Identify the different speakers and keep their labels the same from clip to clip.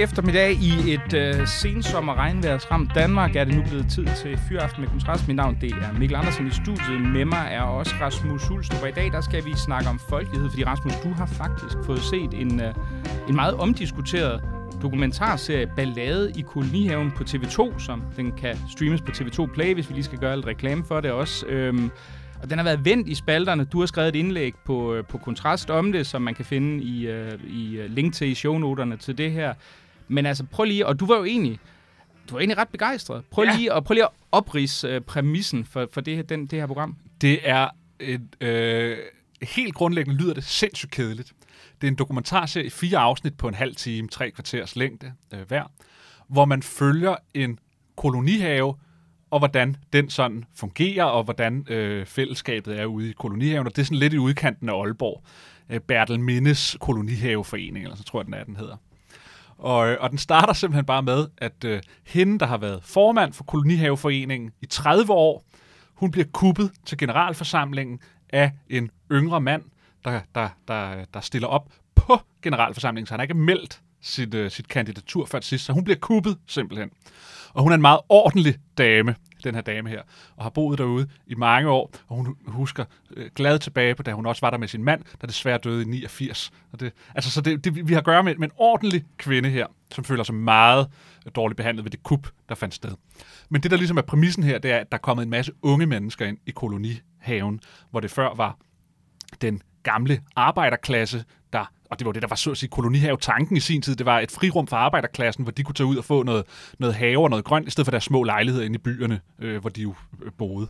Speaker 1: eftermiddag i et øh, sensommer regnværsramt Danmark er det nu blevet tid til Fyraften med Kontrast. Mit navn det er Mikkel Andersen i studiet. Med mig er også Rasmus Hulstrup. Og i dag der skal vi snakke om folkelighed, fordi Rasmus, du har faktisk fået set en, øh, en meget omdiskuteret dokumentarserie Ballade i kolonihaven på TV2, som den kan streames på TV2 Play, hvis vi lige skal gøre lidt reklame for det også. Øhm, og den har været vendt i spalterne. Du har skrevet et indlæg på, øh, på Kontrast om det, som man kan finde i, uh, i øh, link til i shownoterne til det her. Men altså, prøv lige, og du var jo egentlig, du var egentlig ret begejstret. Prøv ja. lige, og prøv lige at oprise uh, præmissen for, for det, den, det her program.
Speaker 2: Det er et, øh, helt grundlæggende lyder det sindssygt kedeligt. Det er en dokumentarserie i fire afsnit på en halv time, tre kvarters længde øh, hver, hvor man følger en kolonihave, og hvordan den sådan fungerer, og hvordan øh, fællesskabet er ude i kolonihaven. Og det er sådan lidt i udkanten af Aalborg. Øh, Bertel Mindes kolonihaveforening, eller så tror jeg, den er, den hedder. Og, øh, og den starter simpelthen bare med, at øh, hende, der har været formand for kolonihaveforeningen i 30 år, hun bliver kuppet til generalforsamlingen af en yngre mand, der, der, der, der stiller op på generalforsamlingen, så han har ikke meldt sit, øh, sit kandidatur før sidst, så hun bliver kuppet simpelthen. Og hun er en meget ordentlig dame, den her dame her, og har boet derude i mange år, og hun husker øh, glad tilbage på, da hun også var der med sin mand, der desværre døde i 89. Og det, altså, så det, det, vi har at gøre med, med en ordentlig kvinde her, som føler sig meget dårligt behandlet ved det kup, der fandt sted. Men det, der ligesom er præmissen her, det er, at der er kommet en masse unge mennesker ind i kolonihaven, hvor det før var den gamle arbejderklasse, der, og det var det, der var så at sige kolonihave-tanken i sin tid, det var et frirum for arbejderklassen, hvor de kunne tage ud og få noget, noget have og noget grønt, i stedet for deres små lejligheder inde i byerne, øh, hvor de jo øh, boede.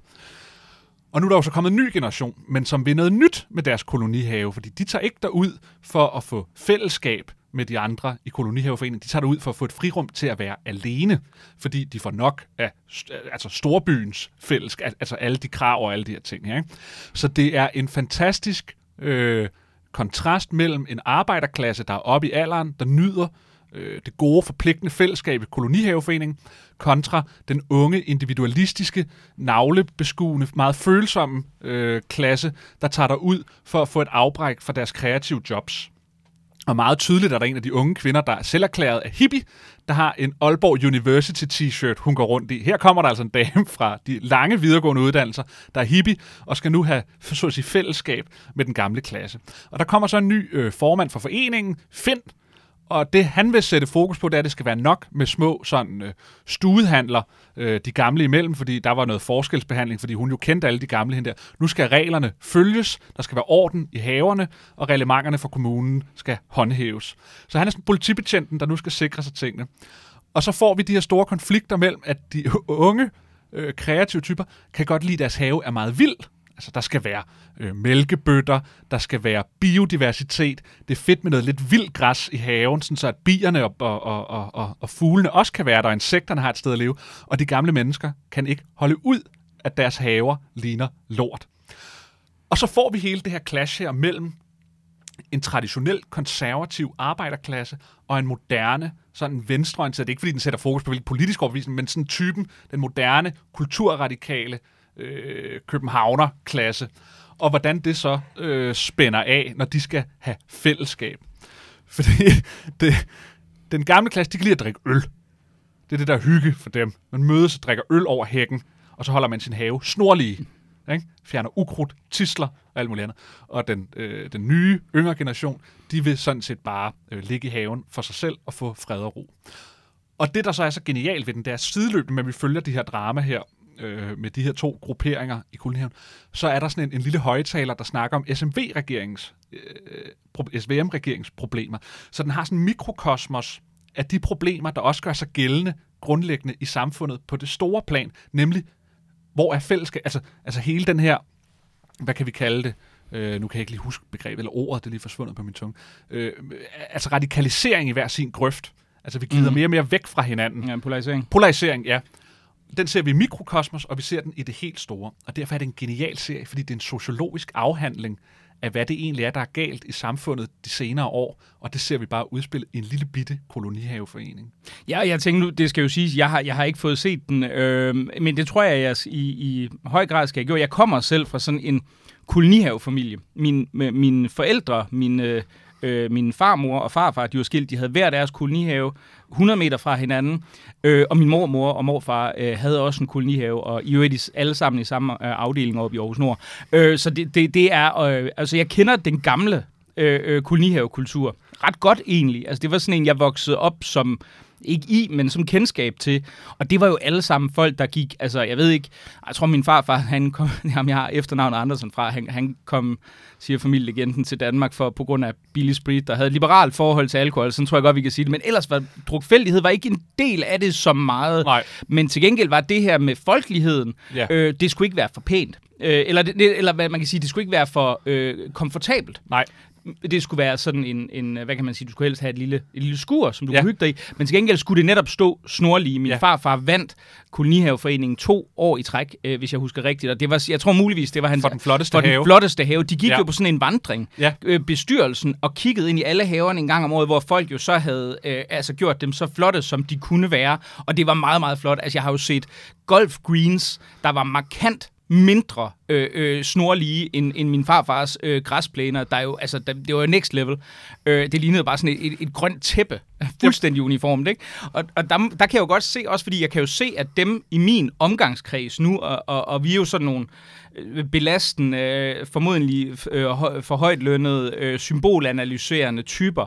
Speaker 2: Og nu er der jo så kommet en ny generation, men som vil noget nyt med deres kolonihave, fordi de tager ikke derud for at få fællesskab med de andre i kolonihaveforeningen. De tager derud for at få et frirum til at være alene, fordi de får nok af altså storbyens fællesskab, altså alle de krav og alle de her ting. Ikke? Så det er en fantastisk øh, kontrast mellem en arbejderklasse, der er oppe i alderen, der nyder øh, det gode, forpligtende fællesskab i kolonihaveforeningen, kontra den unge, individualistiske, navlebeskuende, meget følsomme øh, klasse, der tager der ud for at få et afbræk fra deres kreative jobs. Og meget tydeligt er der en af de unge kvinder, der er selv erklæret af hippie, der har en Aalborg University t-shirt, hun går rundt i. Her kommer der altså en dame fra de lange videregående uddannelser, der er hippie, og skal nu have så at sige, fællesskab med den gamle klasse. Og der kommer så en ny øh, formand for foreningen, Finn, og det han vil sætte fokus på, det er, at det skal være nok med små sådan øh, studehandler, øh, de gamle imellem, fordi der var noget forskelsbehandling, fordi hun jo kendte alle de gamle hende der. Nu skal reglerne følges, der skal være orden i haverne, og reglementerne for kommunen skal håndhæves. Så han er sådan politibetjenten, der nu skal sikre sig tingene. Og så får vi de her store konflikter mellem, at de unge, øh, kreative typer kan godt lide, at deres have er meget vild, Altså, der skal være øh, mælkebøtter, der skal være biodiversitet. Det er fedt med noget lidt vildt græs i haven, sådan så at bierne og, og, og, og, og fuglene også kan være der, og insekterne har et sted at leve. Og de gamle mennesker kan ikke holde ud, at deres haver ligner lort. Og så får vi hele det her clash her mellem en traditionel konservativ arbejderklasse og en moderne, sådan venstreorienteret, det er ikke fordi den sætter fokus på hvilken politisk overbevisning, men sådan typen, den moderne, kulturradikale, øh, Øh, københavner-klasse, og hvordan det så øh, spænder af, når de skal have fællesskab. Fordi det, den gamle klasse, de kan lide at drikke øl. Det er det, der er hygge for dem. Man mødes og drikker øl over hækken, og så holder man sin have snorlige. Ikke? Fjerner ukrudt, tisler og alt muligt andet. Og den, øh, den nye, yngre generation, de vil sådan set bare øh, ligge i haven for sig selv og få fred og ro. Og det, der så er så genialt ved den, der sideløbende men vi følger de her drama her øh, med de her to grupperinger i kolonihaven, så er der sådan en, en lille højtaler, der snakker om SMV-regeringens, øh, SVM-regeringens problemer. Så den har sådan en mikrokosmos af de problemer, der også gør sig gældende grundlæggende i samfundet på det store plan, nemlig hvor er fællesskab, altså, altså hele den her, hvad kan vi kalde det, øh, nu kan jeg ikke lige huske begrebet, eller ordet, det er lige forsvundet på min tunge, øh, altså radikalisering i hver sin grøft. Altså vi glider mm. mere og mere væk fra hinanden.
Speaker 1: Ja, polarisering.
Speaker 2: Polarisering, ja den ser vi i mikrokosmos, og vi ser den i det helt store. Og derfor er det en genial serie, fordi det er en sociologisk afhandling af, hvad det egentlig er, der er galt i samfundet de senere år, og det ser vi bare udspillet i en lille bitte kolonihaveforening.
Speaker 1: Ja, jeg tænker nu, det skal jo siges, jeg har, jeg har ikke fået set den, øh, men det tror jeg, jeg i, i høj grad skal have gjort. Jeg kommer selv fra sådan en kolonihavefamilie. Min, mine forældre, min, øh, øh, min farmor og farfar, de var skilt, de havde hver deres kolonihave 100 meter fra hinanden, øh, og min mormor og morfar øh, havde også en kolonihave, og i øvrigt alle sammen i samme øh, afdeling oppe i Aarhus Nord. Øh, så det, det, det er, øh, altså jeg kender den gamle øh, øh, kolonihavekultur ret godt egentlig. Altså det var sådan en, jeg voksede op som ikke i, men som kendskab til. Og det var jo alle sammen folk, der gik, altså jeg ved ikke, jeg tror min farfar, han kom, jamen jeg har efternavnet Andersen fra, han, han kom, siger familielegenden, til Danmark for, på grund af billig sprit, der havde et liberalt forhold til alkohol, sådan tror jeg godt, vi kan sige det. Men ellers var drukfældighed var ikke en del af det så meget.
Speaker 2: Nej.
Speaker 1: Men til gengæld var det her med folkeligheden,
Speaker 2: Ja.
Speaker 1: øh, det skulle ikke være for pænt. Øh, eller, det, eller hvad man kan sige, det skulle ikke være for øh, komfortabelt
Speaker 2: Nej,
Speaker 1: det skulle være sådan en, en, hvad kan man sige, du skulle helst have et lille, et lille skur, som du
Speaker 2: Ja.
Speaker 1: kunne hygge dig i. Men til gengæld skulle det netop stå snorlige. Min
Speaker 2: Ja.
Speaker 1: farfar vandt kolonihaveforeningen to år i træk, øh, hvis jeg husker rigtigt. Og det var, jeg tror muligvis, det var hans,
Speaker 2: For den flotteste
Speaker 1: for den
Speaker 2: have.
Speaker 1: flotteste have. De gik
Speaker 2: ja.
Speaker 1: jo på sådan en vandring,
Speaker 2: Ja.
Speaker 1: øh, bestyrelsen, og kiggede ind i alle haverne en gang om året, hvor folk jo så havde øh, altså gjort dem så flotte, som de kunne være. Og det var meget, meget flot. Altså, jeg har jo set golf greens, der var markant mindre øh, øh, snorlige end, end min farfars øh, græsplæner, der er jo, altså, der, det var jo next level. Øh, det lignede bare sådan et, et, et grønt tæppe, fuldstændig uniformt, ikke? Og, og der, der kan jeg jo godt se, også fordi jeg kan jo se, at dem i min omgangskreds nu, og, og, og vi er jo sådan nogle øh, belastende, øh, formodentlig øh, for højt lønnede, øh, symbolanalyserende typer,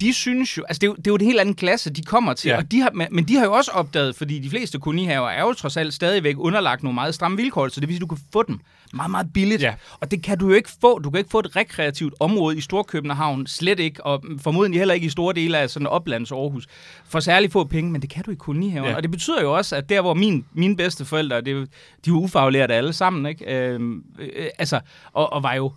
Speaker 1: de synes jo, altså det er jo, det er jo en helt anden klasse, de kommer til,
Speaker 2: Ja.
Speaker 1: og de har, men- de har jo også opdaget, fordi de fleste kolonihaver er jo trods alt stadigvæk underlagt nogle meget stramme vilkår, så det vil sige, at du kan få dem meget, meget billigt.
Speaker 2: Ja.
Speaker 1: Og det kan du jo ikke få. Du kan ikke få et rekreativt område i Storkøbenhavn, slet ikke, og formodentlig heller ikke i store dele af sådan oplands Aarhus, for særlig få penge, men det kan du i kolonihaver.
Speaker 2: Ja.
Speaker 1: Og det betyder jo også, at der, hvor min, mine bedste forældre, det, de er jo ufaglærte alle sammen, ikke? Øhm, øh, altså, og, og var jo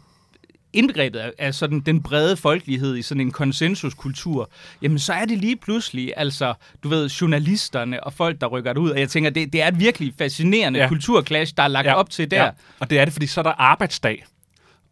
Speaker 1: indbegrebet af, af sådan den brede folkelighed i sådan en konsensuskultur, jamen så er det lige pludselig, altså, du ved, journalisterne og folk, der rykker det ud, og jeg tænker, det, det er et virkelig fascinerende
Speaker 2: Ja.
Speaker 1: ja. kulturklash, der er lagt ja. op til der.
Speaker 2: Ja. Og det er det, fordi så er der arbejdsdag.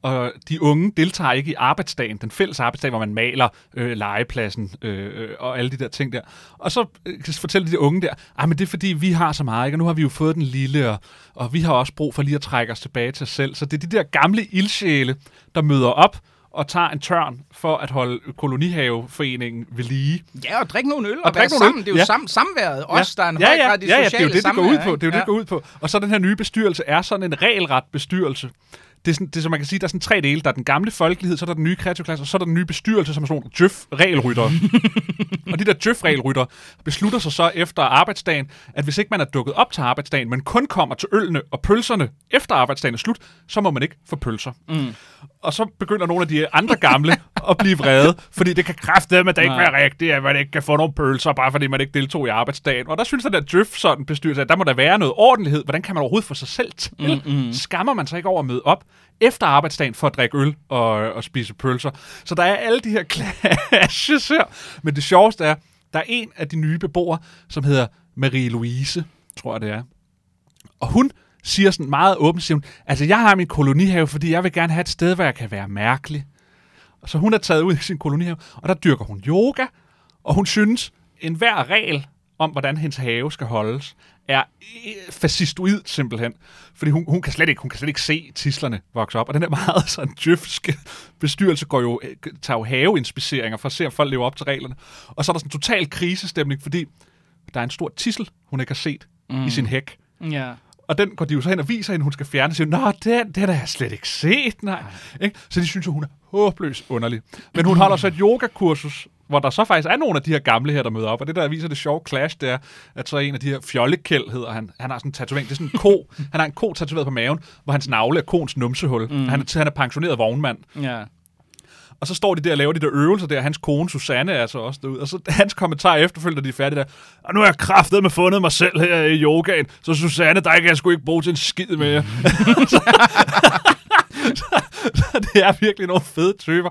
Speaker 2: Og de unge deltager ikke i arbejdsdagen, den fælles arbejdsdag, hvor man maler øh, legepladsen øh, øh, og alle de der ting der. Og så øh, fortæller de unge der, ah, men det er fordi, vi har så meget, ikke? og nu har vi jo fået den lille, og, og vi har også brug for lige at trække os tilbage til os selv. Så det er de der gamle ildsjæle, der møder op og tager en tørn for at holde kolonihaveforeningen ved lige.
Speaker 1: Ja, og drikke nogle øl og,
Speaker 2: Og drikke nogle
Speaker 1: sammen.
Speaker 2: øl.
Speaker 1: Det er jo
Speaker 2: Ja.
Speaker 1: sam, samværet. Os, der er en
Speaker 2: ja,
Speaker 1: høj
Speaker 2: ja,
Speaker 1: grad i
Speaker 2: ja, ja, det er jo det, det går ud på. Det er jo det,
Speaker 1: ikke?
Speaker 2: det går ud på. Og så den her nye bestyrelse er sådan en regelret bestyrelse. Det er, sådan, det er, som man kan sige, der er sådan tre dele. Der er den gamle folkelighed, så er der den nye kreative klasse, og så er der den nye bestyrelse, som er sådan nogle djøf-regelryttere. og de der djøf-regelrytter beslutter sig så efter arbejdsdagen, at hvis ikke man er dukket op til arbejdsdagen, men kun kommer til ølene og pølserne efter arbejdsdagen er slut, så må man ikke få pølser.
Speaker 1: Mm.
Speaker 2: Og så begynder nogle af de andre gamle at blive vrede, fordi det kan kraftedeme, at det ikke være rigtigt, at man ikke kan få nogle pølser, bare fordi man ikke deltog i arbejdsdagen. Og der synes den der Djøf sådan bestyrelse, at der må der være noget ordentlighed. Hvordan kan man overhovedet få sig selv til?
Speaker 1: Mm, mm.
Speaker 2: Skammer man sig ikke over at møde op efter arbejdsdagen for at drikke øl og, og spise pølser? Så der er alle de her clashes her. Men det sjoveste er, der er en af de nye beboere, som hedder Marie-Louise, tror jeg det er. Og hun siger sådan meget åbent, siger hun, altså jeg har min kolonihave, fordi jeg vil gerne have et sted, hvor jeg kan være mærkelig. Og så hun er taget ud i sin kolonihave, og der dyrker hun yoga, og hun synes, enhver regel om, hvordan hendes have skal holdes, er fascistoid simpelthen. Fordi hun, hun, kan slet ikke, hun kan slet ikke se tislerne vokse op. Og den der meget sådan djøfske bestyrelse går jo, øh, tager jo haveinspiceringer for at se, om folk lever op til reglerne. Og så er der sådan en total krisestemning, fordi der er en stor tissel, hun ikke har set mm. i sin hæk.
Speaker 1: Ja.
Speaker 2: Og den går de jo så hen og viser hende, hun skal fjerne. Og siger, Nå, den, den har jeg slet ikke set, nej. Ikke? Så de synes jo, hun er håbløs underlig. Men hun holder så et yogakursus, hvor der så faktisk er nogle af de her gamle her, der møder op. Og det, der viser det sjove clash, det er, at så en af de her fjollekæld hedder han. Han har sådan en tatovering. Det er sådan en ko. Han har en ko tatoveret på maven, hvor hans navle er koens numsehul. Mm. Han, er, han er pensioneret vognmand.
Speaker 1: Ja.
Speaker 2: Og så står de der og laver de der øvelser der. Hans kone Susanne er så også derude. Og så hans kommentar efterfølgende, de er færdige der. Og nu har jeg kraftet med fundet mig selv her i yogaen. Så Susanne, der kan jeg sgu ikke bruge til en skid så, så, det er virkelig nogle fede typer.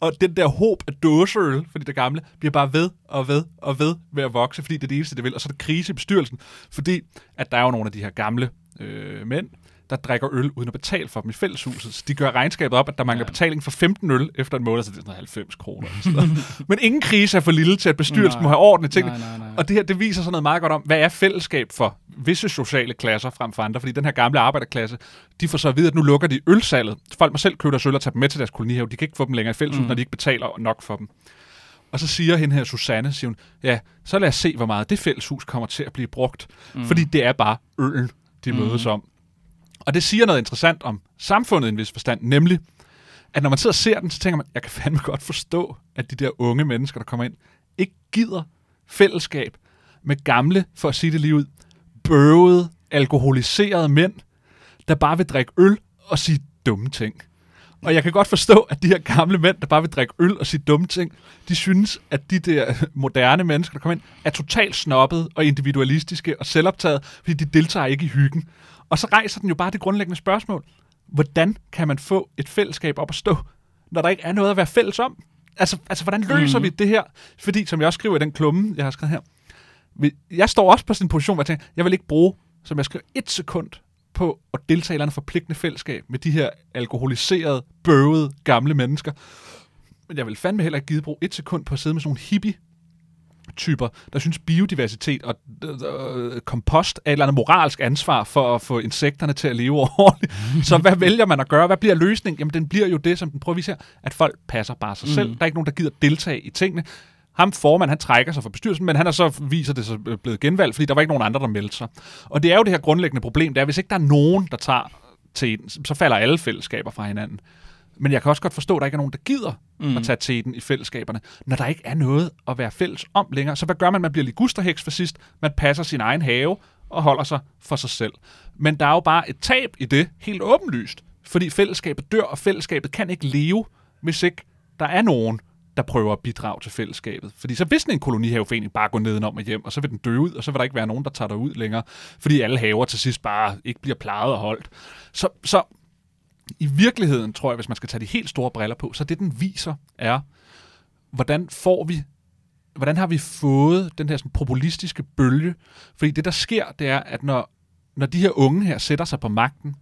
Speaker 2: Og den der håb af dåseøl, fordi det gamle, bliver bare ved og ved og ved med at vokse, fordi det er det eneste, det vil. Og så er der krise i bestyrelsen, fordi at der er jo nogle af de her gamle øh, mænd, der drikker øl uden at betale for dem i fælleshuset. Så de gør regnskabet op, at der mangler
Speaker 1: Ja.
Speaker 2: betaling for 15 øl efter en måned, så det er sådan noget 90 kroner. Men ingen krise er for lille til, at bestyrelsen
Speaker 1: Nej.
Speaker 2: må have orden i tingene.
Speaker 1: Nej, nej, nej.
Speaker 2: Og det her, det viser sådan noget meget godt om, hvad er fællesskab for visse sociale klasser frem for andre. Fordi den her gamle arbejderklasse, de får så at vide, at nu lukker de ølsalget. Folk må selv købe deres øl og tage dem med til deres kolonihave. De kan ikke få dem længere i fælleshus, mm. når de ikke betaler nok for dem. Og så siger hende her, Susanne, siger hun, ja, så lad os se, hvor meget det fælleshus kommer til at blive brugt. Mm. Fordi det er bare øllen, de mødes om. Og det siger noget interessant om samfundet i en vis forstand, nemlig, at når man sidder og ser den, så tænker man, jeg kan fandme godt forstå, at de der unge mennesker, der kommer ind, ikke gider fællesskab med gamle, for at sige det lige ud, bøvede, alkoholiserede mænd, der bare vil drikke øl og sige dumme ting. Og jeg kan godt forstå, at de her gamle mænd, der bare vil drikke øl og sige dumme ting, de synes, at de der moderne mennesker, der kommer ind, er totalt snobbede og individualistiske og selvoptaget, fordi de deltager ikke i hyggen. Og så rejser den jo bare det grundlæggende spørgsmål. Hvordan kan man få et fællesskab op at stå, når der ikke er noget at være fælles om? Altså, altså hvordan løser mm. vi det her? Fordi, som jeg også skriver i den klumme, jeg har skrevet her, jeg står også på sådan en position, hvor jeg tænker, jeg vil ikke bruge, som jeg skriver, et sekund på at deltage i et eller andet forpligtende fællesskab med de her alkoholiserede, bøvede, gamle mennesker. Men jeg vil fandme heller ikke give brug et sekund på at sidde med sådan nogle hippie typer, der synes biodiversitet og øh, øh, kompost er et eller andet moralsk ansvar for at få insekterne til at leve ordentligt. Så hvad vælger man at gøre? Hvad bliver løsningen? Jamen, den bliver jo det, som den prøver at vise her, at folk passer bare sig mm. selv. Der er ikke nogen, der gider deltage i tingene. Ham formand, han trækker sig fra bestyrelsen, men han er så, viser det så øh, blevet genvalgt, fordi der var ikke nogen andre, der meldte sig. Og det er jo det her grundlæggende problem, det er, hvis ikke der er nogen, der tager til så falder alle fællesskaber fra hinanden. Men jeg kan også godt forstå, at der ikke er nogen, der gider mm. at tage teten i fællesskaberne, når der ikke er noget at være fælles om længere. Så hvad gør man? Man bliver ligusterheks for sidst. Man passer sin egen have og holder sig for sig selv. Men der er jo bare et tab i det, helt åbenlyst. Fordi fællesskabet dør, og fællesskabet kan ikke leve, hvis ikke der er nogen, der prøver at bidrage til fællesskabet. Fordi så vil sådan en kolonihaveforening bare gå nedenom og hjem, og så vil den dø ud, og så vil der ikke være nogen, der tager dig ud længere, fordi alle haver til sidst bare ikke bliver plejet og holdt. Så, så i virkeligheden, tror jeg, hvis man skal tage de helt store briller på, så det, den viser, er, hvordan får vi hvordan har vi fået den her sådan populistiske bølge? Fordi det, der sker, det er, at når, når de her unge her sætter sig på magten,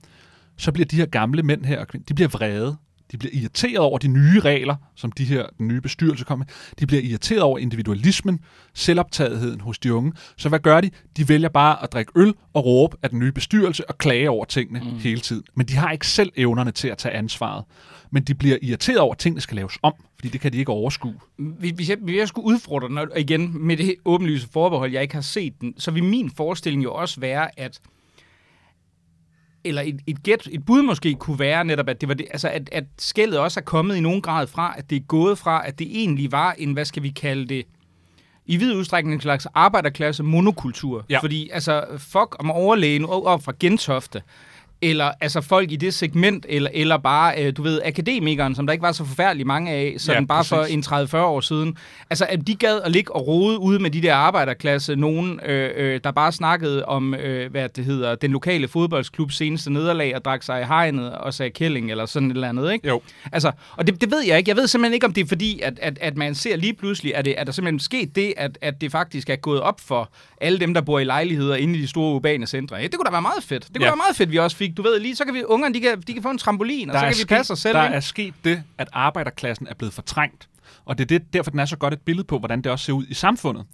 Speaker 2: så bliver de her gamle mænd her, og kvinder, de bliver vrede. De bliver irriteret over de nye regler, som de her, den nye bestyrelse kommer med. De bliver irriteret over individualismen, selvoptagetheden hos de unge. Så hvad gør de? De vælger bare at drikke øl og råbe af den nye bestyrelse og klage over tingene mm. hele tiden. Men de har ikke selv evnerne til at tage ansvaret. Men de bliver irriteret over, at tingene skal laves om, fordi det kan de ikke overskue.
Speaker 1: Hvis jeg, hvis jeg skulle udfordre den, og igen med det åbenlyse forbehold, jeg ikke har set den, så vil min forestilling jo også være, at eller et, et gæt, et bud måske kunne være netop, at det var det, altså at, at skældet også er kommet i nogen grad fra, at det er gået fra, at det egentlig var en, hvad skal vi kalde det, i vid udstrækning en slags arbejderklasse monokultur.
Speaker 2: Ja.
Speaker 1: Fordi altså, fuck om overlægen op fra Gentofte, eller altså folk i det segment, eller, eller bare, øh, du ved, akademikeren, som der ikke var så forfærdeligt mange af, sådan
Speaker 2: Ja,
Speaker 1: bare for
Speaker 2: præcis.
Speaker 1: en 30-40 år siden. Altså, at de gad at ligge og rode ude med de der arbejderklasse, nogen, øh, øh, der bare snakkede om, øh, hvad det hedder, den lokale fodboldsklubs seneste nederlag, og drak sig i hegnet og sagde kælling, eller sådan et eller andet, ikke?
Speaker 2: Jo.
Speaker 1: Altså, og det, det ved jeg ikke. Jeg ved simpelthen ikke, om det er fordi, at, at, at man ser lige pludselig, at, det, er der simpelthen sket det, at, at det faktisk er gået op for alle dem, der bor i lejligheder inde i de store urbane centre. Ja, det kunne da være meget fedt. Det kunne
Speaker 2: Ja.
Speaker 1: være meget fedt, vi også fik. Du ved lige, så kan vi, ungerne, de kan, de kan få en trampolin, og så kan vi passe os selv.
Speaker 2: der
Speaker 1: ikke?
Speaker 2: er sket det, at arbejderklassen er blevet fortrængt. Og det er det, derfor, den er så godt et billede på, hvordan det også ser ud i samfundet.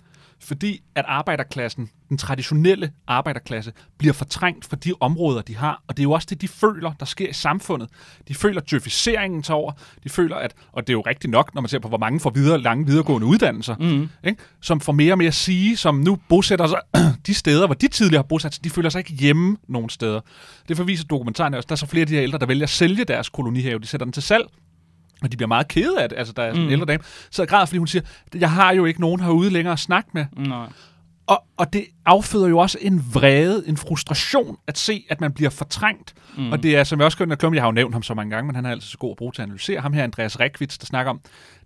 Speaker 2: Fordi at arbejderklassen, den traditionelle arbejderklasse, bliver fortrængt fra de områder, de har. Og det er jo også det, de føler, der sker i samfundet. De føler, djøfiseringen tager over. De føler, at, og det er jo rigtigt nok, når man ser på, hvor mange får videre, lange videregående uddannelser, mm. ikke? som får mere og mere at sige, som nu bosætter sig de steder, hvor de tidligere har bosat sig, de føler sig ikke hjemme nogen steder. Det forviser dokumentaren også. Der er så flere af de her ældre, der vælger at sælge deres kolonihave. De sætter den til salg, og de bliver meget kede af det. Altså, der er sådan en
Speaker 1: Mm.
Speaker 2: ældre dame, så jeg græder, fordi hun siger, jeg har jo ikke nogen herude længere at snakke med.
Speaker 1: Nej.
Speaker 2: Og, og det afføder jo også en vrede, en frustration at se, at man bliver fortrængt. Mm. Og det er, som jeg også kunne klemme, jeg har jo nævnt ham så mange gange, men han er altså så god at bruge til at analysere. Ham her, Andreas Rekvits, der snakker om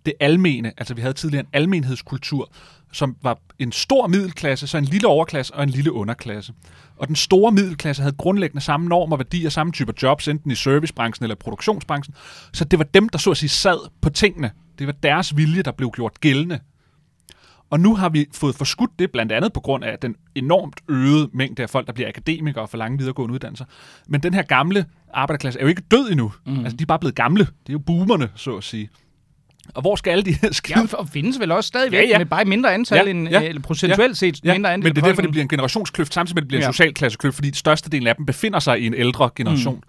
Speaker 2: det almene. Altså vi havde tidligere en almenhedskultur, som var en stor middelklasse, så en lille overklasse og en lille underklasse. Og den store middelklasse havde grundlæggende samme normer, værdier, samme typer jobs, enten i servicebranchen eller produktionsbranchen. Så det var dem, der så at sige sad på tingene. Det var deres vilje, der blev gjort gældende. Og nu har vi fået forskudt det, blandt andet på grund af den enormt øgede mængde af folk, der bliver akademikere og for lange videregående uddannelser. Men den her gamle arbejderklasse er jo ikke død endnu. Mm. Altså, de er bare blevet gamle. Det er jo boomerne, så at sige. Og hvor skal alle de her skide...
Speaker 1: Ja, og findes vel også stadigvæk, ja, ja. med bare mindre antal, ja, end, ja, eller procentuelt ja, set
Speaker 2: ja,
Speaker 1: mindre antal.
Speaker 2: Men det er derfor, det bliver en generationskløft, samtidig med, at det bliver en ja. socialklassekløft, fordi størstedelen af dem befinder sig i en ældre generation. Mm.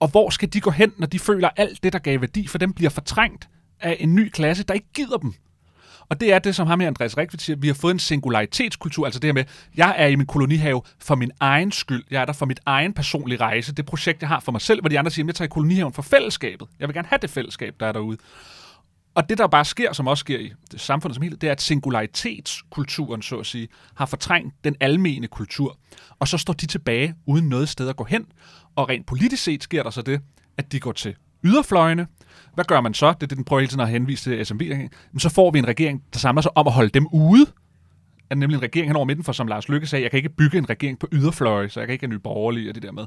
Speaker 2: Og hvor skal de gå hen, når de føler, at alt det, der gav værdi for dem, bliver fortrængt af en ny klasse, der ikke gider dem? Og det er det, som ham her, Andreas Rikvit siger, vi har fået en singularitetskultur, altså det her med, jeg er i min kolonihave for min egen skyld, jeg er der for mit egen personlige rejse, det projekt, jeg har for mig selv, hvor de andre siger, jeg tager i kolonihaven for fællesskabet. Jeg vil gerne have det fællesskab, der er derude. Og det, der bare sker, som også sker i det samfundet som helhed, det er, at singularitetskulturen, så at sige, har fortrængt den almene kultur. Og så står de tilbage uden noget sted at gå hen. Og rent politisk set sker der så det, at de går til yderfløjene. Hvad gør man så? Det er det, den prøver hele tiden at henvise til SMV. Men så får vi en regering, der samler sig om at holde dem ude er nemlig en regering henover midten, for som Lars Lykke sagde, jeg kan ikke bygge en regering på yderfløje, så jeg kan ikke have nye borgerlige og det der med.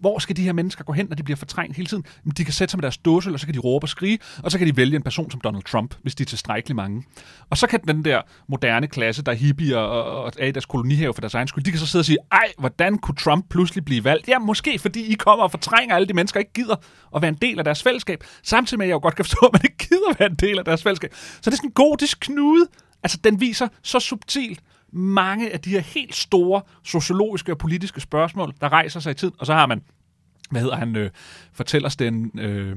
Speaker 2: Hvor skal de her mennesker gå hen, når de bliver fortrængt hele tiden? De kan sætte sig med deres dåse, og så kan de råbe og skrige, og så kan de vælge en person som Donald Trump, hvis de er tilstrækkeligt mange. Og så kan den der moderne klasse, der er hippier og, og er i deres kolonihave for deres egen skyld, de kan så sidde og sige, ej, hvordan kunne Trump pludselig blive valgt? Ja, måske fordi I kommer og fortrænger alle de mennesker, ikke gider at være en del af deres fællesskab. Samtidig med, at jeg jo godt kan forstå, at man ikke gider at være en del af deres fællesskab. Så det er sådan en god knude, Altså, den viser så subtilt mange af de her helt store sociologiske og politiske spørgsmål, der rejser sig i tid. Og så har man, hvad hedder han, øh, fortællersten... Øh,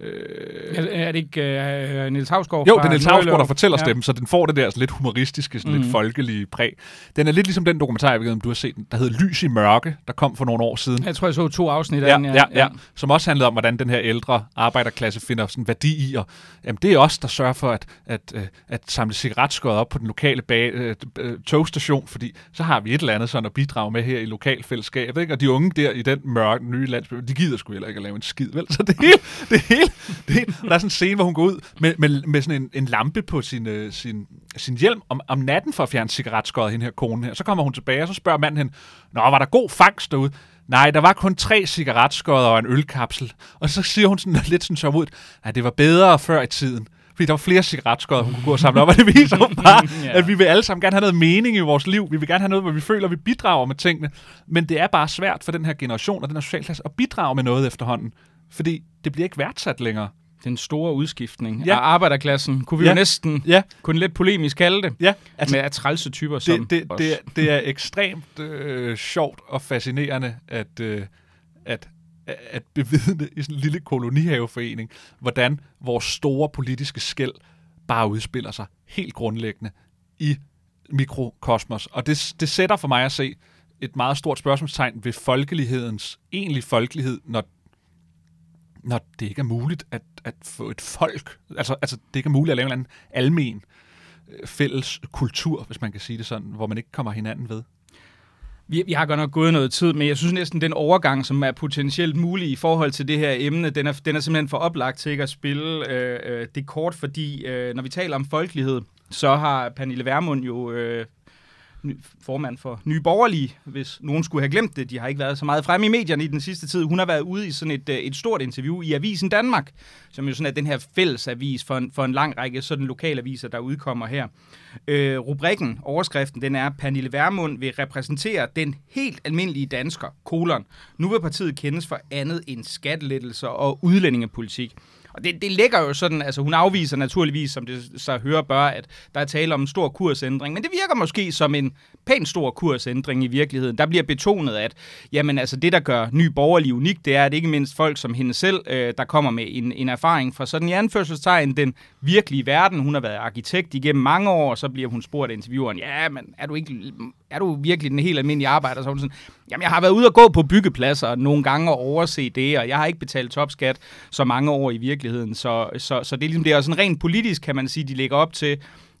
Speaker 1: Øh, er, er det ikke øh, Niels Havsgaard?
Speaker 2: Jo, det er Niels Havsgaard, der fortæller ja. stemmen, så den får det der altså, lidt humoristiske, sådan mm. lidt folkelige præg. Den er lidt ligesom den dokumentar, jeg ved om du har set, der hedder Lys i mørke, der kom for nogle år siden.
Speaker 1: Jeg tror, jeg så to afsnit
Speaker 2: af
Speaker 1: ja,
Speaker 2: den. Ja, ja, ja, som også handlede om, hvordan den her ældre arbejderklasse finder sådan værdi i, og jamen, det er os, der sørger for at, at, at, øh, at samle cigaretskåret op på den lokale bag, øh, øh, togstation, fordi så har vi et eller andet sådan at bidrage med her i lokalfællesskabet, ikke? og de unge der i den mørke nye landsby, de gider sgu heller ikke at lave en skid, vel? Så det hele, det hele, det hele der er sådan en scene, hvor hun går ud med, med, med sådan en, en lampe på sin, øh, sin, sin hjelm om, om natten for at fjerne cigaretskåret, hende her kone her. Så kommer hun tilbage, og så spørger manden hende, Nå, var der god fangst derude? Nej, der var kun tre cigaretskåret og en ølkapsel. Og så siger hun sådan lidt sådan så ud, at det var bedre før i tiden fordi der var flere cigaretskåret, hun kunne gå og samle op, og det viser jo bare, ja. at vi vil alle sammen gerne have noget mening i vores liv. Vi vil gerne have noget, hvor vi føler, at vi bidrager med tingene. Men det er bare svært for den her generation og den her socialklasse at bidrage med noget efterhånden, fordi det bliver ikke værdsat længere
Speaker 1: den store udskiftning ja. af arbejderklassen, kunne vi ja. jo næsten ja. kunne lidt polemisk kalde det, ja. altså, med at trælse typer det, som
Speaker 2: det, os. Det, det er ekstremt øh, sjovt og fascinerende, at, øh, at, at bevidne i sådan en lille kolonihaveforening, hvordan vores store politiske skæld bare udspiller sig helt grundlæggende i mikrokosmos. Og det, det sætter for mig at se et meget stort spørgsmålstegn ved folkelighedens egentlig folkelighed, når når det ikke er muligt at, at få et folk, altså, altså det ikke er muligt at lave en eller anden almen øh, fælles kultur, hvis man kan sige det sådan, hvor man ikke kommer hinanden ved.
Speaker 1: Vi, vi har godt nok gået noget tid, men jeg synes næsten, den overgang, som er potentielt mulig i forhold til det her emne, den er, den er simpelthen for oplagt til ikke at spille øh, øh det kort, fordi øh, når vi taler om folkelighed, så har Pernille Vermund jo øh, formand for Nye Borgerlige, hvis nogen skulle have glemt det. De har ikke været så meget fremme i medierne i den sidste tid. Hun har været ude i sådan et, øh, et stort interview i Avisen Danmark, som jo sådan er den her fællesavis for en, for en lang række sådan lokale aviser, der udkommer her. Øh, rubrikken, overskriften, den er, Pernille Vermund vil repræsentere den helt almindelige dansker, kolon. Nu vil partiet kendes for andet end skattelettelser og udlændingepolitik. Og det, det ligger jo sådan, altså hun afviser naturligvis, som det så hører bør, at der er tale om en stor kursændring, men det virker måske som en pænt stor kursændring i virkeligheden. Der bliver betonet, at jamen, altså, det, der gør ny borgerlig unik, det er, at ikke mindst folk som hende selv, øh, der kommer med en, en erfaring fra sådan i anførselstegn den virkelige verden. Hun har været arkitekt igennem mange år, og så bliver hun spurgt af intervieweren, ja, men er du ikke er du virkelig den helt almindelige arbejder? Så hun sådan, jamen jeg har været ude og gå på byggepladser nogle gange og overse det, og jeg har ikke betalt topskat så mange år i virkeligheden. Så, så, så det er ligesom det, og sådan rent politisk kan man sige, de lægger op til,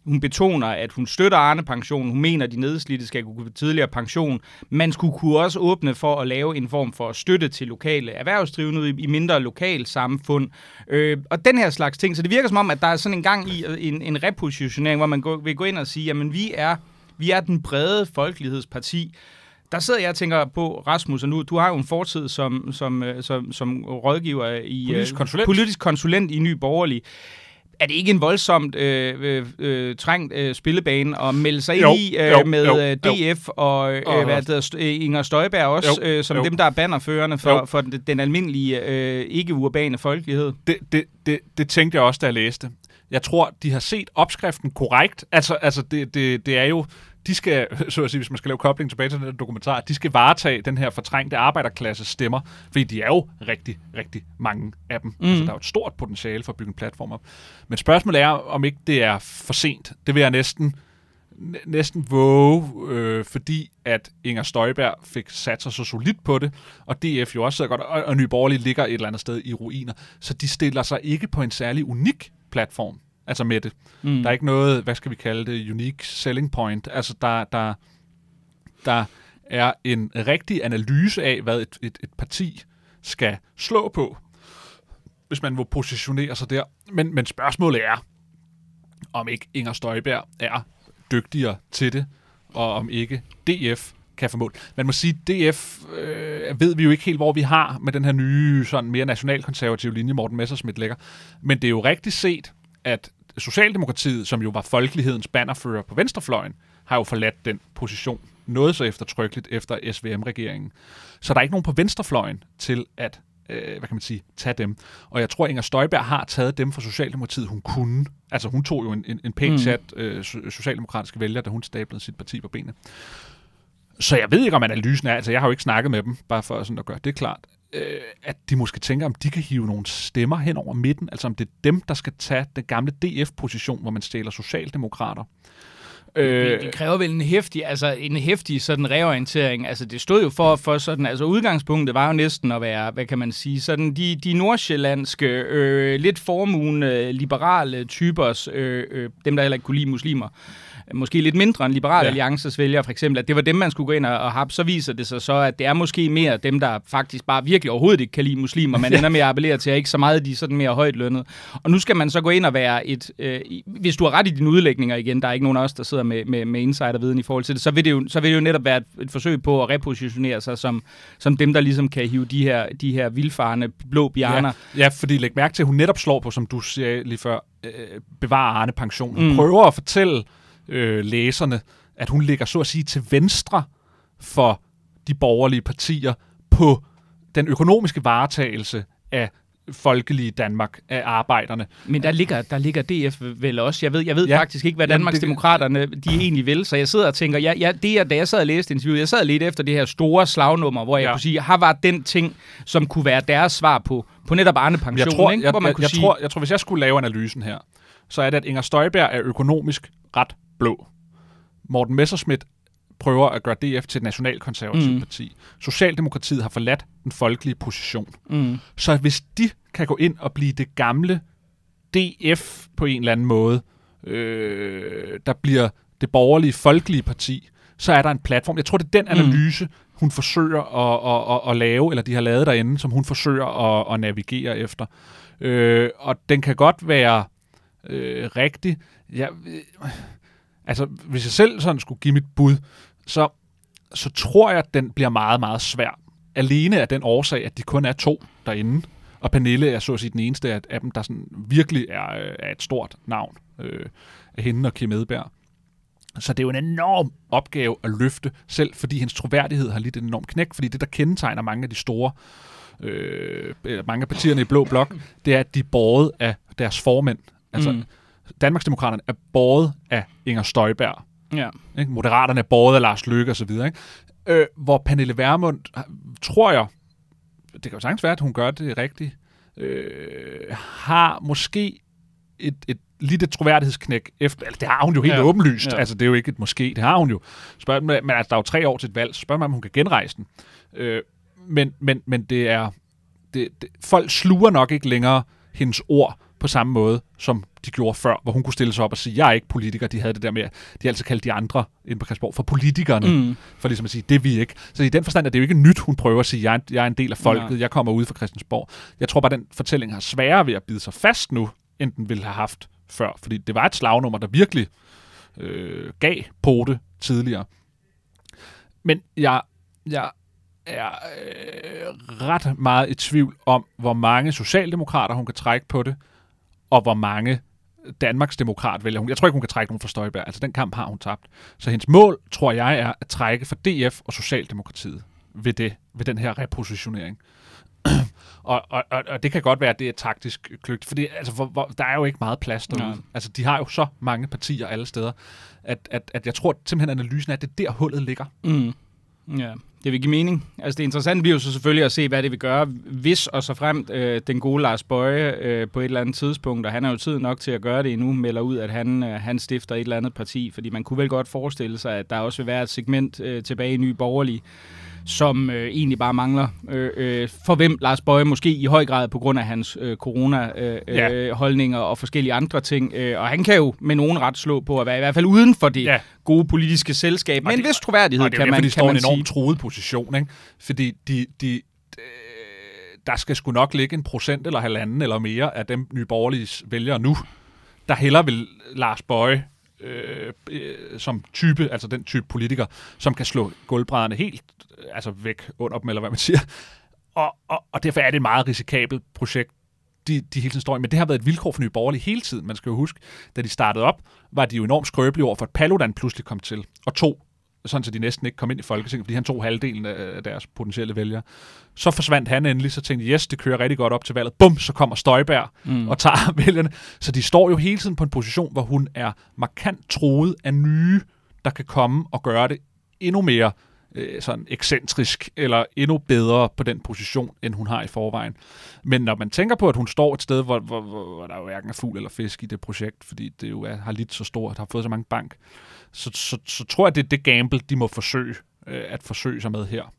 Speaker 1: hun betoner, at hun støtter Arne-pensionen. Hun mener, at de nedslidte skal kunne få tidligere pension. Man skulle kunne også åbne for at lave en form for støtte til lokale erhvervsdrivende i, mindre lokal samfund. Øh, og den her slags ting. Så det virker som om, at der er sådan en gang i en, en repositionering, hvor man går, vil gå ind og sige, jamen vi er vi er den brede folkelighedsparti. Der sidder jeg og tænker på, Rasmus, og nu, du har jo en fortid som, som, øh, som, som rådgiver i...
Speaker 2: Politisk konsulent.
Speaker 1: Politisk konsulent i Ny Borgerlig. er det ikke en voldsomt øh, øh, øh, trængt øh, spillebane at melde sig
Speaker 2: Jo,
Speaker 1: ind i øh,
Speaker 2: jo,
Speaker 1: med
Speaker 2: jo,
Speaker 1: øh, DF og, øh, hvad det hedder, øh, Inger Støjberg også,
Speaker 2: Jo,
Speaker 1: øh, som
Speaker 2: jo.
Speaker 1: dem, der er bannerførende for,
Speaker 2: Jo.
Speaker 1: for den, den almindelige øh, ikke-urbane folkelighed?
Speaker 2: Det, det, det, det tænkte jeg også, da jeg læste. Jeg tror, de har set opskriften korrekt. Altså, altså det, det, det er jo, de skal, så at sige, hvis man skal lave kobling tilbage til den dokumentar, de skal varetage den her fortrængte arbejderklasse stemmer, fordi de er jo rigtig, rigtig mange af dem. Mm. Altså, der er jo et stort potentiale for at bygge en platform op. Men spørgsmålet er, om ikke det er for sent. Det vil jeg næsten, næ- næsten våge, øh, fordi at Inger Støjberg fik sat sig så solidt på det, og DF jo også sidder godt, og, og Nye Borgerlige ligger et eller andet sted i ruiner. Så de stiller sig ikke på en særlig unik platform, altså med det. Mm. Der er ikke noget, hvad skal vi kalde det, unique selling point. Altså der, der, der er en rigtig analyse af, hvad et, et, et parti skal slå på, hvis man vil positionere sig der. Men, men spørgsmålet er, om ikke Inger Støjberg er dygtigere til det, og om ikke DF kan formål. Man må sige, DF øh, ved vi jo ikke helt, hvor vi har med den her nye, sådan mere nationalkonservative linje, Morten Messersmith lægger. Men det er jo rigtigt set, at Socialdemokratiet, som jo var folkelighedens bannerfører på venstrefløjen, har jo forladt den position noget så eftertrykkeligt efter SVM-regeringen. Så der er ikke nogen på venstrefløjen til at øh, hvad kan man sige, tage dem. Og jeg tror, Inger Støjberg har taget dem fra Socialdemokratiet, hun kunne. Altså hun tog jo en, en, en pæn
Speaker 1: Mm.
Speaker 2: chat øh, so- socialdemokratiske vælger, da hun stablede sit parti på benene. Så jeg ved ikke, om analysen er, altså jeg har jo ikke snakket med dem, bare for sådan at gøre det klart, øh, at de måske tænker, om de kan hive nogle stemmer hen over midten, altså om det er dem, der skal tage den gamle DF-position, hvor man stjæler socialdemokrater.
Speaker 1: Øh, det kræver vel en hæftig, altså en hæftig sådan reorientering. Altså det stod jo for, for sådan, altså udgangspunktet var jo næsten at være, hvad kan man sige, sådan de, de nordsjællandske, øh, lidt formugende, liberale typers, øh, øh, dem der heller ikke kunne lide muslimer, måske lidt mindre end Liberal
Speaker 2: Ja.
Speaker 1: Alliances vælgere for eksempel, at det var dem, man skulle gå ind og, og have, så viser det sig så, at det er måske mere dem, der faktisk bare virkelig overhovedet ikke kan lide muslimer, man ender med at appellere til, at ikke så meget de sådan mere højt lønnet. Og nu skal man så gå ind og være et, øh, hvis du har ret i dine udlægninger igen, der er ikke nogen af os, der sidder med, med, med insiderviden i forhold til det, så vil det jo, så vil det jo netop være et, et forsøg på at repositionere sig som, som dem, der ligesom kan hive de her, de her vildfarne blå bjerner.
Speaker 2: Ja, ja, fordi læg mærke til, at hun netop slår på, som du sagde lige før, øh, bevare Arne pension. Hun
Speaker 1: Mm.
Speaker 2: mm. prøver at fortælle øh, læserne, at hun ligger så at sige til venstre for de borgerlige partier på den økonomiske varetagelse af folkelige Danmark, af arbejderne.
Speaker 1: Men der ligger, der ligger DF vel også. Jeg ved, jeg ved
Speaker 2: Ja.
Speaker 1: faktisk ikke, hvad
Speaker 2: Jamen,
Speaker 1: Danmarks
Speaker 2: det-
Speaker 1: Demokraterne de egentlig vil, så jeg sidder og tænker, ja, ja, det er, da jeg sad og læste interviewet, jeg sad lidt efter det her store slagnummer, hvor jeg
Speaker 2: Ja.
Speaker 1: kunne sige, har var den ting, som kunne være deres svar på, på netop Arne Pension,
Speaker 2: Jeg tror,
Speaker 1: ikke?
Speaker 2: jeg,
Speaker 1: hvor man
Speaker 2: jeg,
Speaker 1: kunne
Speaker 2: jeg,
Speaker 1: sige,
Speaker 2: tror, jeg tror, hvis jeg skulle lave analysen her, så er det, at Inger Støjberg er økonomisk ret blå. Morten Messerschmidt prøver at gøre DF til et nationalkonservativt
Speaker 1: Mm.
Speaker 2: mm. parti. Socialdemokratiet har forladt den folkelige position.
Speaker 1: mm,
Speaker 2: Så hvis de kan gå ind og blive det gamle DF på en eller anden måde, øh, der bliver det borgerlige, folkelige parti, så er der en platform. Jeg tror, det er den analyse, mm. hun forsøger at, at, at, at lave, eller de har lavet derinde, som hun forsøger at, at navigere efter. Øh, og den kan godt være øh, rigtig. Jeg, øh, altså, hvis jeg selv sådan skulle give mit bud, så, så tror jeg, at den bliver meget, meget svær. Alene af den årsag, at de kun er to derinde. Og Pernille er så at sige den eneste af, af dem, der sådan virkelig er, øh, er et stort navn. Øh, af hende og Kim Edberg. Så det er jo en enorm opgave at løfte, selv fordi hendes troværdighed har lidt en enorm knæk, fordi det, der kendetegner mange af de store, øh, mange af partierne i Blå Blok, det er, at de er båret af deres formænd. Altså,
Speaker 1: Mm.
Speaker 2: Danmarksdemokraterne er båret af Inger Støjberg.
Speaker 1: ja.
Speaker 2: Ikke? Moderaterne er båret af Lars Løkke osv. Ikke? Øh, hvor Pernille Vermund, tror jeg, det kan jo sagtens være, at hun gør det rigtigt, øh, har måske et, et lidt et troværdighedsknæk efter, altså det har hun jo helt
Speaker 1: Ja.
Speaker 2: åbenlyst,
Speaker 1: Ja.
Speaker 2: altså det er jo ikke et måske, det har hun jo. Spørg, men men altså, der er jo tre år til et valg, så spørger man, om hun kan genrejse den. Øh, men, men, men det er, det, det, folk sluger nok ikke længere hendes ord på samme måde, som de gjorde før, hvor hun kunne stille sig op og sige, jeg er ikke politiker. De havde det der med, de altid kaldt de andre inde på Christiansborg for politikerne,
Speaker 1: mm.
Speaker 2: for ligesom at sige, det er vi ikke. Så i den forstand er det jo ikke nyt, hun prøver at sige, jeg er, jeg er en del af folket,
Speaker 1: Nej.
Speaker 2: jeg kommer ud fra Christiansborg. Jeg tror bare, den fortælling har sværere ved at bide sig fast nu, end den ville have haft før. Fordi det var et slagnummer, der virkelig øh, gav på det tidligere. Men jeg, jeg er øh, ret meget i tvivl om, hvor mange socialdemokrater hun kan trække på det, og hvor mange Danmarks demokrat vælger hun. Jeg tror ikke, hun kan trække nogen fra Støjberg. Altså, den kamp har hun tabt. Så hendes mål, tror jeg, er at trække for DF og Socialdemokratiet ved, det, ved den her repositionering. og, og, og, og det kan godt være, at det er taktisk klygt, fordi altså, for, for, der er jo ikke meget plads derude. Ja. Altså, de har jo så mange partier alle steder, at, at, at jeg tror simpelthen, analysen er, at det er der hullet ligger.
Speaker 1: Mm. Ja, det vil give mening. Altså det interessante bliver jo så selvfølgelig at se, hvad det vil gøre, hvis og så fremt øh, den gode Lars Bøje øh, på et eller andet tidspunkt, og han har jo tid nok til at gøre det endnu, melder ud, at han, øh, han stifter et eller andet parti, fordi man kunne vel godt forestille sig, at der også vil være et segment øh, tilbage i Ny Borgerlige, som øh, egentlig bare mangler. Øh, øh, for hvem Lars Bøje måske i høj grad på grund af hans øh, corona-holdninger øh, ja. og forskellige andre ting. Øh, og han kan jo med nogen ret slå på at være i hvert fald uden for det ja. gode politiske selskab. Men en vis troværdighed,
Speaker 2: kan
Speaker 1: man,
Speaker 2: de
Speaker 1: kan man
Speaker 2: en enormt troet position. Ikke? Fordi de, de, der skal sgu nok ligge en procent eller halvanden eller mere af dem nye borgerlige vælgere nu, der heller vil Lars Bøje øh, Øh, øh, som type, altså den type politiker, som kan slå gulvbrædderne helt øh, altså væk under dem, eller hvad man siger. Og, og, og derfor er det et meget risikabelt projekt, de, de hele tiden står i. Men det har været et vilkår for Nye Borgerlige hele tiden. Man skal jo huske, da de startede op, var de jo enormt skrøbelige over for, at Paludan pludselig kom til, og to sådan så de næsten ikke kom ind i Folketinget, fordi han tog halvdelen af deres potentielle vælgere. Så forsvandt han endelig, så tænkte yes, det kører rigtig godt op til valget. Bum, så kommer Støjberg mm. og tager vælgerne. Så de står jo hele tiden på en position, hvor hun er markant troet af nye, der kan komme og gøre det endnu mere øh, sådan ekscentrisk eller endnu bedre på den position, end hun har i forvejen. Men når man tænker på, at hun står et sted, hvor, hvor, hvor, hvor der jo hverken er fugl eller fisk i det projekt, fordi det jo er, har lidt så stort, har fået så mange bank, så, så, så tror jeg, det er det gamble, de må forsøge øh, at forsøge sig med her.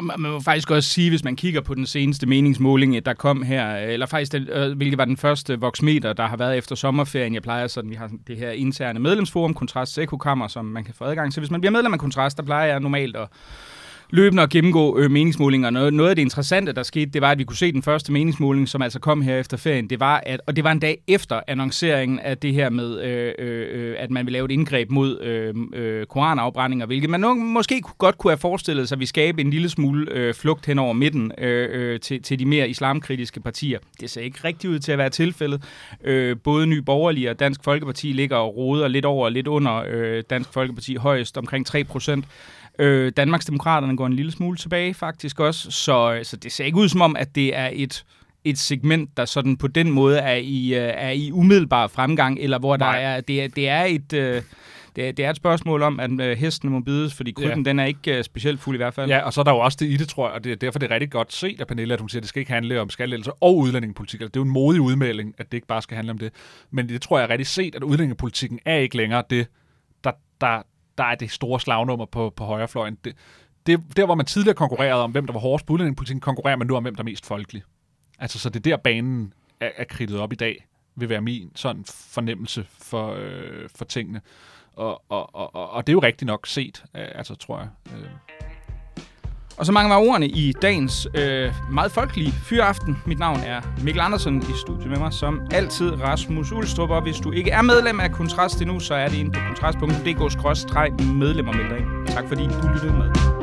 Speaker 1: Og man må faktisk også sige, hvis man kigger på den seneste meningsmåling, der kom her, eller faktisk, den, øh, hvilket var den første voksmeter, der har været efter sommerferien. Jeg plejer sådan, vi har det her interne medlemsforum, Kontrast Sekokammer, som man kan få adgang til. Hvis man bliver medlem af Kontrast, der plejer jeg normalt at løbende at gennemgå øh, meningsmålinger. Noget, noget af det interessante, der skete, det var, at vi kunne se den første meningsmåling, som altså kom her efter ferien. Det var, at, og det var en dag efter annonceringen af det her med, øh, øh, at man ville lave et indgreb mod øh, øh, koranafbrændinger, hvilket man måske godt kunne have forestillet sig, at vi skabe en lille smule øh, flugt hen over midten øh, øh, til, til de mere islamkritiske partier. Det ser ikke rigtig ud til at være tilfældet. Øh, både Ny Borgerlige og Dansk Folkeparti ligger og roder lidt over og lidt under øh, Dansk Folkeparti højst omkring 3 procent. Øh, Danmarksdemokraterne går en lille smule tilbage faktisk også, så, så det ser ikke ud som om, at det er et et segment, der sådan på den måde er i, øh, er i umiddelbar fremgang, eller hvor der er, det, er, det er et... Øh, det er, det er et spørgsmål om, at øh, hestene må bides, fordi krybben, ja. den er ikke uh, specielt fuld i hvert fald.
Speaker 2: Ja, og så er der jo også det i det, tror jeg, og det er derfor, det er rigtig godt set af Pernille, at hun siger, at det skal ikke handle om skattelettelser og udlændingepolitik. Altså, det er jo en modig udmelding, at det ikke bare skal handle om det. Men det tror jeg er rigtig set, at udlændingepolitikken er ikke længere det, der, der, der er det store slagnummer på, på højrefløjen. Det, det, der, hvor man tidligere konkurrerede om, hvem der var hårdest på udlændingepolitikken, konkurrerer man nu om, hvem der er mest folkelig. Altså, så det er der, banen er, er kridtet op i dag, vil være min sådan fornemmelse for, øh, for tingene. Og, og, og, og det er jo rigtigt nok set, øh, altså, tror jeg. Øh.
Speaker 1: Og så mange var ordene i dagens øh, meget folkelige fyraften. Mit navn er Mikkel Andersen i studiet med mig, som altid Rasmus Ulstrup. Og hvis du ikke er medlem af Kontrast endnu, så er det inde på kontrast.dk-medlemmer med. Tak fordi du lyttede med.